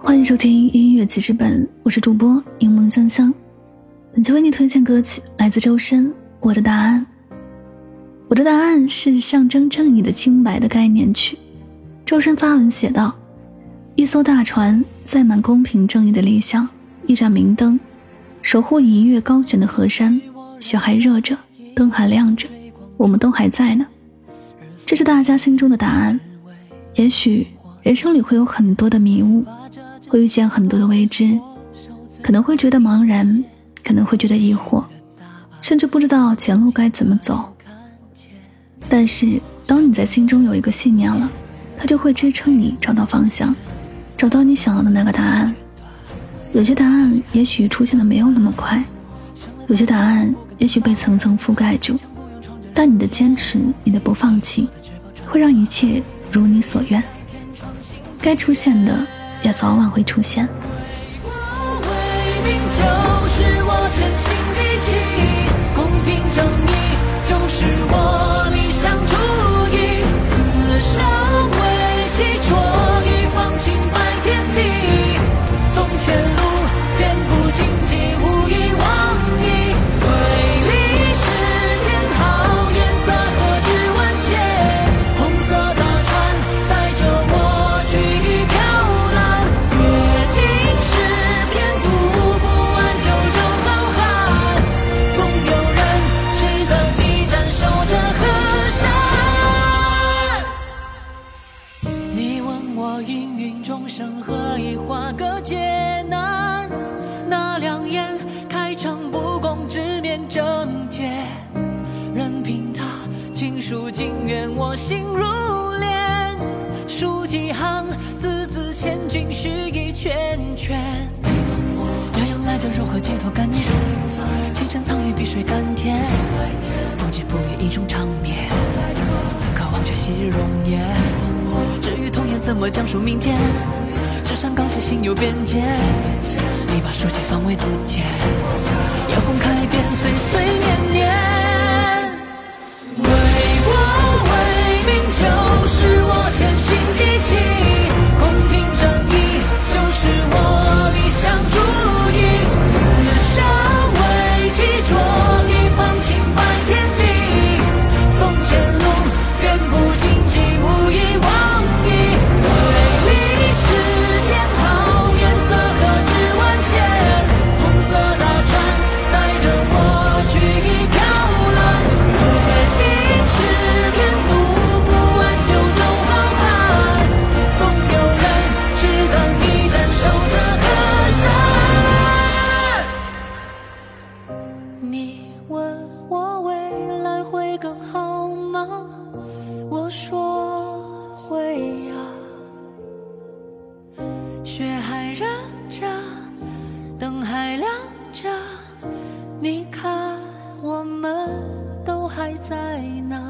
欢迎收听音乐记事本，我是主播柠檬香香。本期为你推荐歌曲来自周深，《我的答案》。我的答案是象征正义的清白的概念曲。周深发文写道：“一艘大船载满公平正义的理想，一盏明灯，守护一跃高悬的河山。雪还热着，灯还亮着，我们都还在呢。”这是大家心中的答案。也许人生里会有很多的迷雾。会遇见很多的未知，可能会觉得茫然，可能会觉得疑惑，甚至不知道前路该怎么走。但是，当你在心中有一个信念了，它就会支撑你找到方向，找到你想要的那个答案。有些答案也许出现的没有那么快，有些答案也许被层层覆盖住，但你的坚持，你的不放弃，会让一切如你所愿。该出现的。也早晚会出现。众生何以化个劫难？那两眼开诚布公，直面正见。任凭他情书情怨，我心如莲。书几行，字字千钧，须意拳拳。悠悠来者如何解脱干念？青山藏于碧水甘甜。不急不语，英雄长眠。怎么讲述明天？纸上稿写心有边界，你把书籍放为读解。雪还热着灯还亮着你看我们都还在呢